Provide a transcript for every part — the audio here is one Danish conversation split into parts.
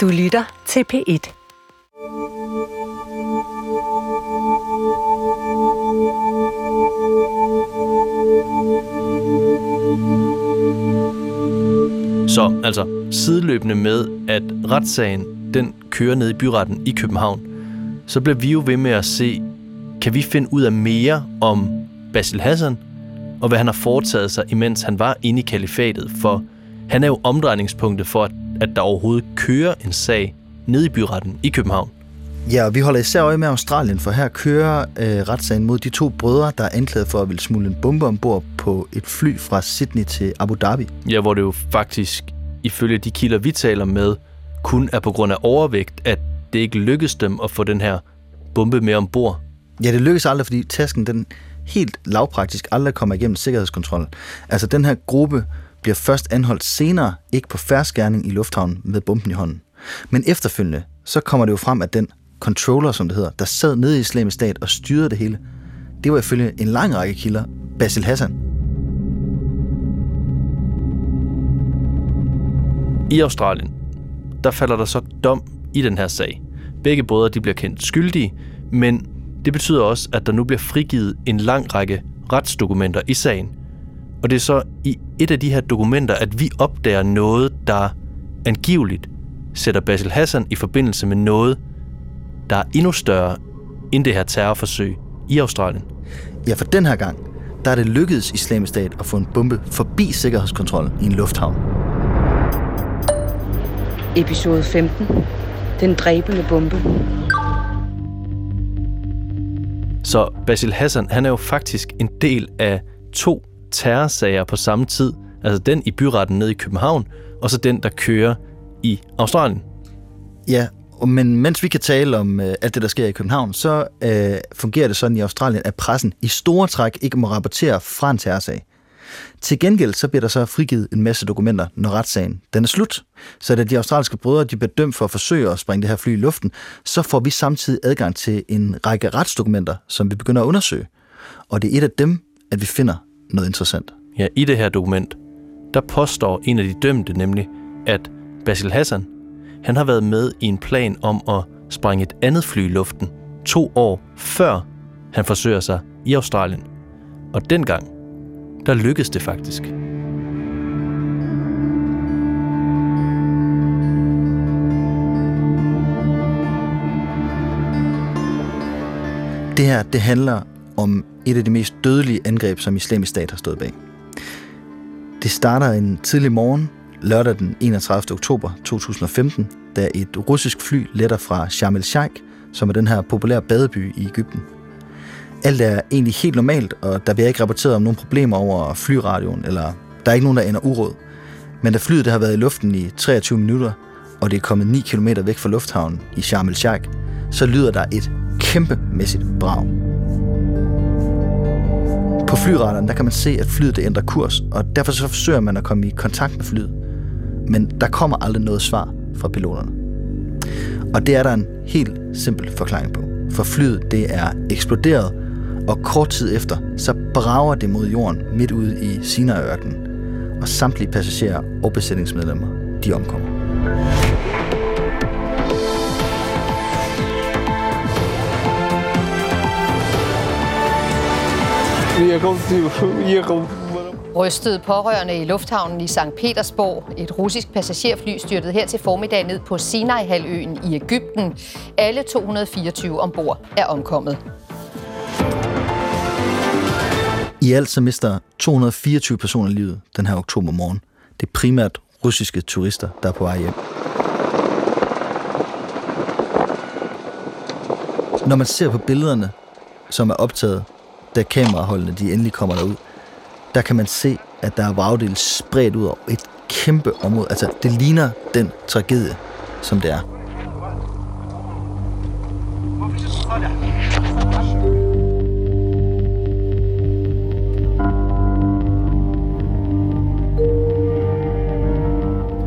Du lytter til P1. Så altså, sideløbende med, at retssagen den kører ned i byretten i København, så bliver vi jo ved med at se, kan vi finde ud af mere om Basil Hassan, og hvad han har foretaget sig, imens han var inde i kalifatet, for han er jo omdrejningspunktet for, at, at der overhovedet kører en sag ned i byretten i København. Ja, og vi holder især øje med Australien, for her kører øh, retssagen mod de to brødre, der er anklaget for at ville smule en bombe ombord på et fly fra Sydney til Abu Dhabi. Ja, hvor det jo faktisk, ifølge de kilder, vi taler med, kun er på grund af overvægt, at det ikke lykkedes dem at få den her bombe med ombord. Ja, det lykkedes aldrig, fordi tasken den helt lavpraktisk aldrig kommer igennem sikkerhedskontrollen. Altså, den her gruppe bliver først anholdt senere, ikke på færdskærning i lufthavnen med bomben i hånden. Men efterfølgende, så kommer det jo frem, at den controller, som det hedder, der sad nede i islamisk stat og styrede det hele, det var ifølge en lang række kilder Basil Hassan. I Australien, der falder der så dom i den her sag. Begge brødre de bliver kendt skyldige, men det betyder også, at der nu bliver frigivet en lang række retsdokumenter i sagen. Og det er så i et af de her dokumenter, at vi opdager noget, der angiveligt sætter Basil Hassan i forbindelse med noget, der er endnu større end det her terrorforsøg i Australien. Ja, for den her gang, der er det lykkedes islamisk stat at få en bombe forbi sikkerhedskontrollen i en lufthavn. Episode 15. Den dræbende bombe. Så Basil Hassan, han er jo faktisk en del af to terrorsager på samme tid. Altså den i byretten nede i København, og så den, der kører i Australien. Ja, men mens vi kan tale om øh, alt det, der sker i København, så øh, fungerer det sådan i Australien, at pressen i store træk ikke må rapportere fra en terrorsag. Til gengæld så bliver der så frigivet en masse dokumenter, når retssagen den er slut. Så da de australske brødre de bliver dømt for at forsøge at springe det her fly i luften, så får vi samtidig adgang til en række retsdokumenter, som vi begynder at undersøge. Og det er et af dem, at vi finder noget interessant. Ja, i det her dokument, der påstår en af de dømte nemlig, at Basil Hassan, han har været med i en plan om at sprænge et andet fly i luften to år før han forsøger sig i Australien. Og dengang, der lykkedes det faktisk. Det her, det handler om et af de mest dødelige angreb, som islamisk stat har stået bag. Det starter en tidlig morgen, lørdag den 31. oktober 2015, da et russisk fly letter fra Sharm el-Sheikh, som er den her populære badeby i Ægypten. Alt er egentlig helt normalt, og der bliver ikke rapporteret om nogen problemer over flyradioen, eller der er ikke nogen, der ender uråd. Men da flyet det har været i luften i 23 minutter, og det er kommet 9 km væk fra lufthavnen i Sharm el-Sheikh, så lyder der et kæmpemæssigt brag. Flyradaren der kan man se, at flyet det ændrer kurs, og derfor så forsøger man at komme i kontakt med flyet. Men der kommer aldrig noget svar fra piloterne. Og det er der en helt simpel forklaring på. For flyet det er eksploderet, og kort tid efter, så brager det mod jorden midt ude i Sinaiørkenen, Og samtlige passagerer og besætningsmedlemmer, de omkommer. Rystede pårørende i lufthavnen i St. Petersborg. Et russisk passagerfly styrtede her til formiddag ned på Sinai-halvøen i Ægypten. Alle 224 ombord er omkommet. I alt så mister 224 personer livet den her oktober morgen. Det er primært russiske turister, der er på vej hjem. Når man ser på billederne, som er optaget, da kameraholdene de endelig kommer derud, der kan man se, at der er vragdele spredt ud over et kæmpe område. Altså, det ligner den tragedie, som det er.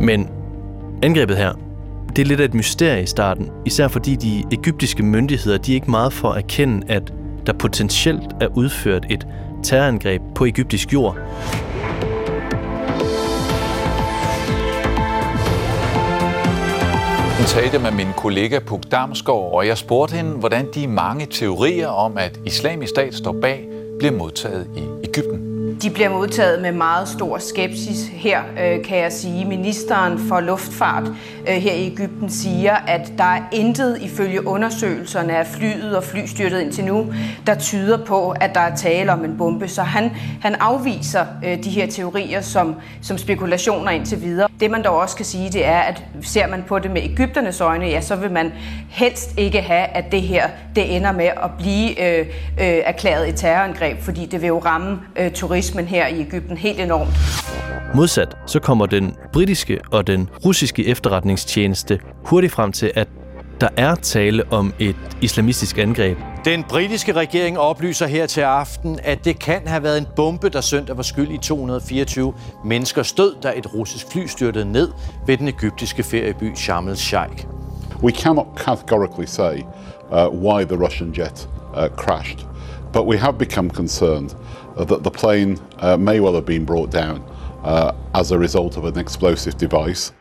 Men angrebet her, det er lidt af et mysterie i starten, især fordi de egyptiske myndigheder, de er ikke meget for at erkende, at der potentielt er udført et terrorangreb på egyptisk jord. talte jeg med min kollega Puk Damsgaard, og jeg spurgte hende, hvordan de mange teorier om, at islamisk stat står bag, bliver modtaget i Ægypten. De bliver modtaget med meget stor skepsis her, øh, kan jeg sige. Ministeren for Luftfart øh, her i Ægypten siger, at der er intet ifølge undersøgelserne af flyet og flystyrtet indtil nu, der tyder på, at der er tale om en bombe. Så han, han afviser øh, de her teorier som, som spekulationer indtil videre. Det man dog også kan sige, det er, at ser man på det med Ægypternes øjne, ja, så vil man helst ikke have, at det her det ender med at blive øh, øh, erklæret et terrorangreb, fordi det vil jo ramme øh, turismen her i Ægypten helt enormt. Modsat så kommer den britiske og den russiske efterretningstjeneste hurtigt frem til, at der er tale om et islamistisk angreb. Den britiske regering oplyser her til aften, at det kan have været en bombe, der søndag var skyld i 224 menneskers død, da et russisk fly styrtede ned ved den egyptiske ferieby Sharm el-Sheikh. We cannot categorically say uh, why the Russian jet uh, crashed, but we have become concerned that the plane uh, may well have been brought down uh, as a result of an explosive device.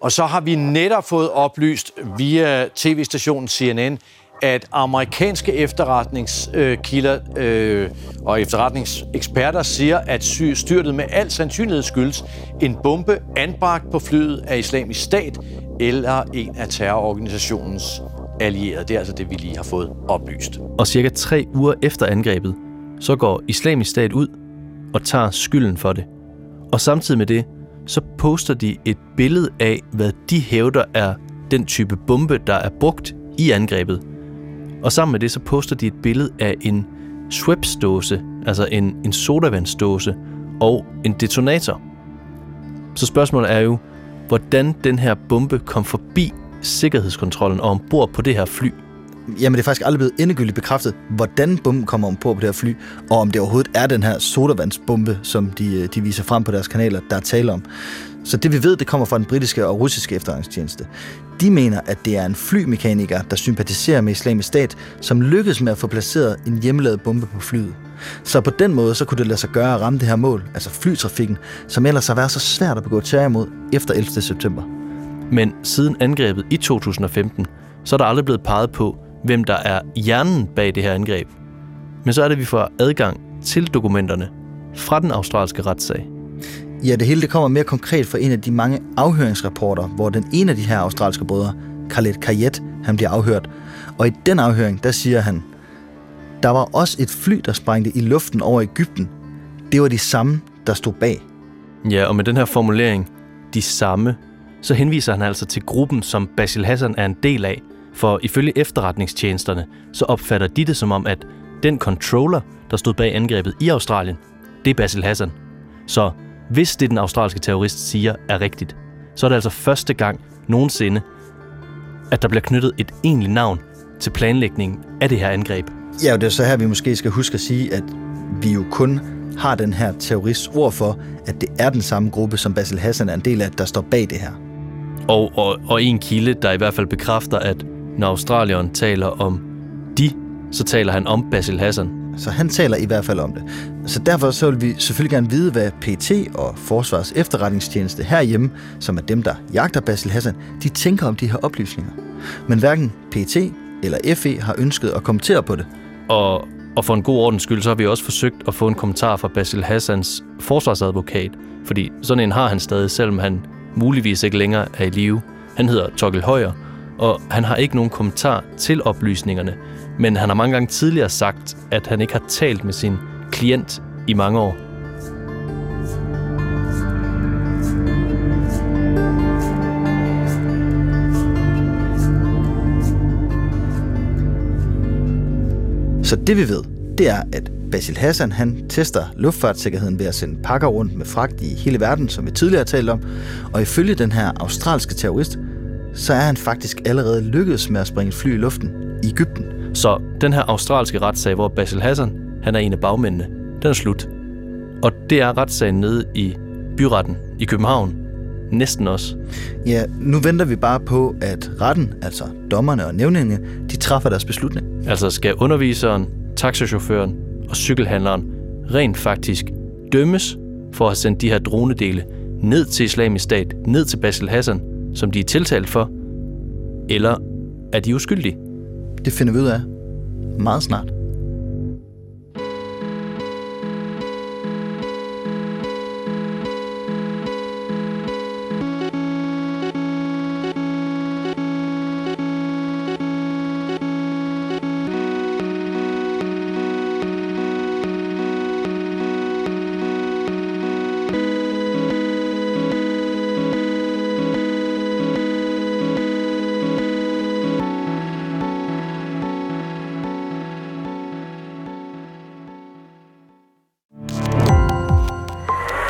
Og så har vi netop fået oplyst via tv-stationen CNN, at amerikanske efterretningskilder øh, og efterretningseksperter siger, at styrtet med al sandsynlighed skyldes en bombe anbragt på flyet af islamisk stat eller en af terrororganisationens allierede. Det er altså det, vi lige har fået oplyst. Og cirka tre uger efter angrebet, så går islamisk stat ud og tager skylden for det. Og samtidig med det, så poster de et billede af, hvad de hævder er den type bombe, der er brugt i angrebet. Og sammen med det, så poster de et billede af en Schweppes-dåse, altså en, en sodavandsdåse, og en detonator. Så spørgsmålet er jo, hvordan den her bombe kom forbi sikkerhedskontrollen og ombord på det her fly. Jamen, det er faktisk aldrig blevet endegyldigt bekræftet, hvordan bomben kommer ombord på det her fly, og om det overhovedet er den her sodavandsbombe, som de, øh, de viser frem på deres kanaler, der er tale om. Så det vi ved, det kommer fra den britiske og russiske efterretningstjeneste. De mener, at det er en flymekaniker, der sympatiserer med islamisk stat, som lykkedes med at få placeret en hjemmelavet bombe på flyet. Så på den måde, så kunne det lade sig gøre at ramme det her mål, altså flytrafikken, som ellers har været så svært at begå terror imod efter 11. september. Men siden angrebet i 2015, så er der aldrig blevet peget på, hvem der er hjernen bag det her angreb. Men så er det, at vi får adgang til dokumenterne fra den australske retssag. Ja, det hele det kommer mere konkret fra en af de mange afhøringsrapporter, hvor den ene af de her australske brødre, Khaled Kayet, han bliver afhørt. Og i den afhøring, der siger han, der var også et fly, der sprængte i luften over Ægypten. Det var de samme, der stod bag. Ja, og med den her formulering, de samme, så henviser han altså til gruppen, som Basil Hassan er en del af. For ifølge efterretningstjenesterne, så opfatter de det som om, at den controller, der stod bag angrebet i Australien, det er Basil Hassan. Så hvis det, den australske terrorist siger, er rigtigt, så er det altså første gang nogensinde, at der bliver knyttet et egentligt navn til planlægningen af det her angreb. Ja, og det er så her, vi måske skal huske at sige, at vi jo kun har den her terrorists ord for, at det er den samme gruppe, som Basil Hassan er en del af, der står bag det her. Og, og, og en kilde, der i hvert fald bekræfter, at når Australien taler om de, så taler han om Basil Hassan. Så han taler i hvert fald om det. Så derfor så vil vi selvfølgelig gerne vide, hvad PT og Forsvars efterretningstjeneste herhjemme, som er dem, der jagter Basil Hassan, de tænker om de her oplysninger. Men hverken PT eller FE har ønsket at kommentere på det. Og, og for en god ordens skyld, så har vi også forsøgt at få en kommentar fra Basil Hassans forsvarsadvokat, fordi sådan en har han stadig, selvom han muligvis ikke længere er i live. Han hedder Torkel Højer, og han har ikke nogen kommentar til oplysningerne, men han har mange gange tidligere sagt, at han ikke har talt med sin klient i mange år. Så det vi ved, det er, at Basil Hassan han tester luftfartssikkerheden ved at sende pakker rundt med fragt i hele verden, som vi tidligere har talt om. Og ifølge den her australske terrorist, så er han faktisk allerede lykkedes med at springe et fly i luften i Ægypten. Så den her australske retssag, hvor Basil Hassan han er en af bagmændene, den er slut. Og det er retssagen nede i byretten i København. Næsten også. Ja, nu venter vi bare på, at retten, altså dommerne og nævningene, de træffer deres beslutning. Altså skal underviseren, taxachaufføren og cykelhandleren rent faktisk dømmes for at have sendt de her dronedele ned til islamisk stat, ned til Basil Hassan, som de er tiltalt for, Eller er de uskyldige? Det finder vi ud af meget snart.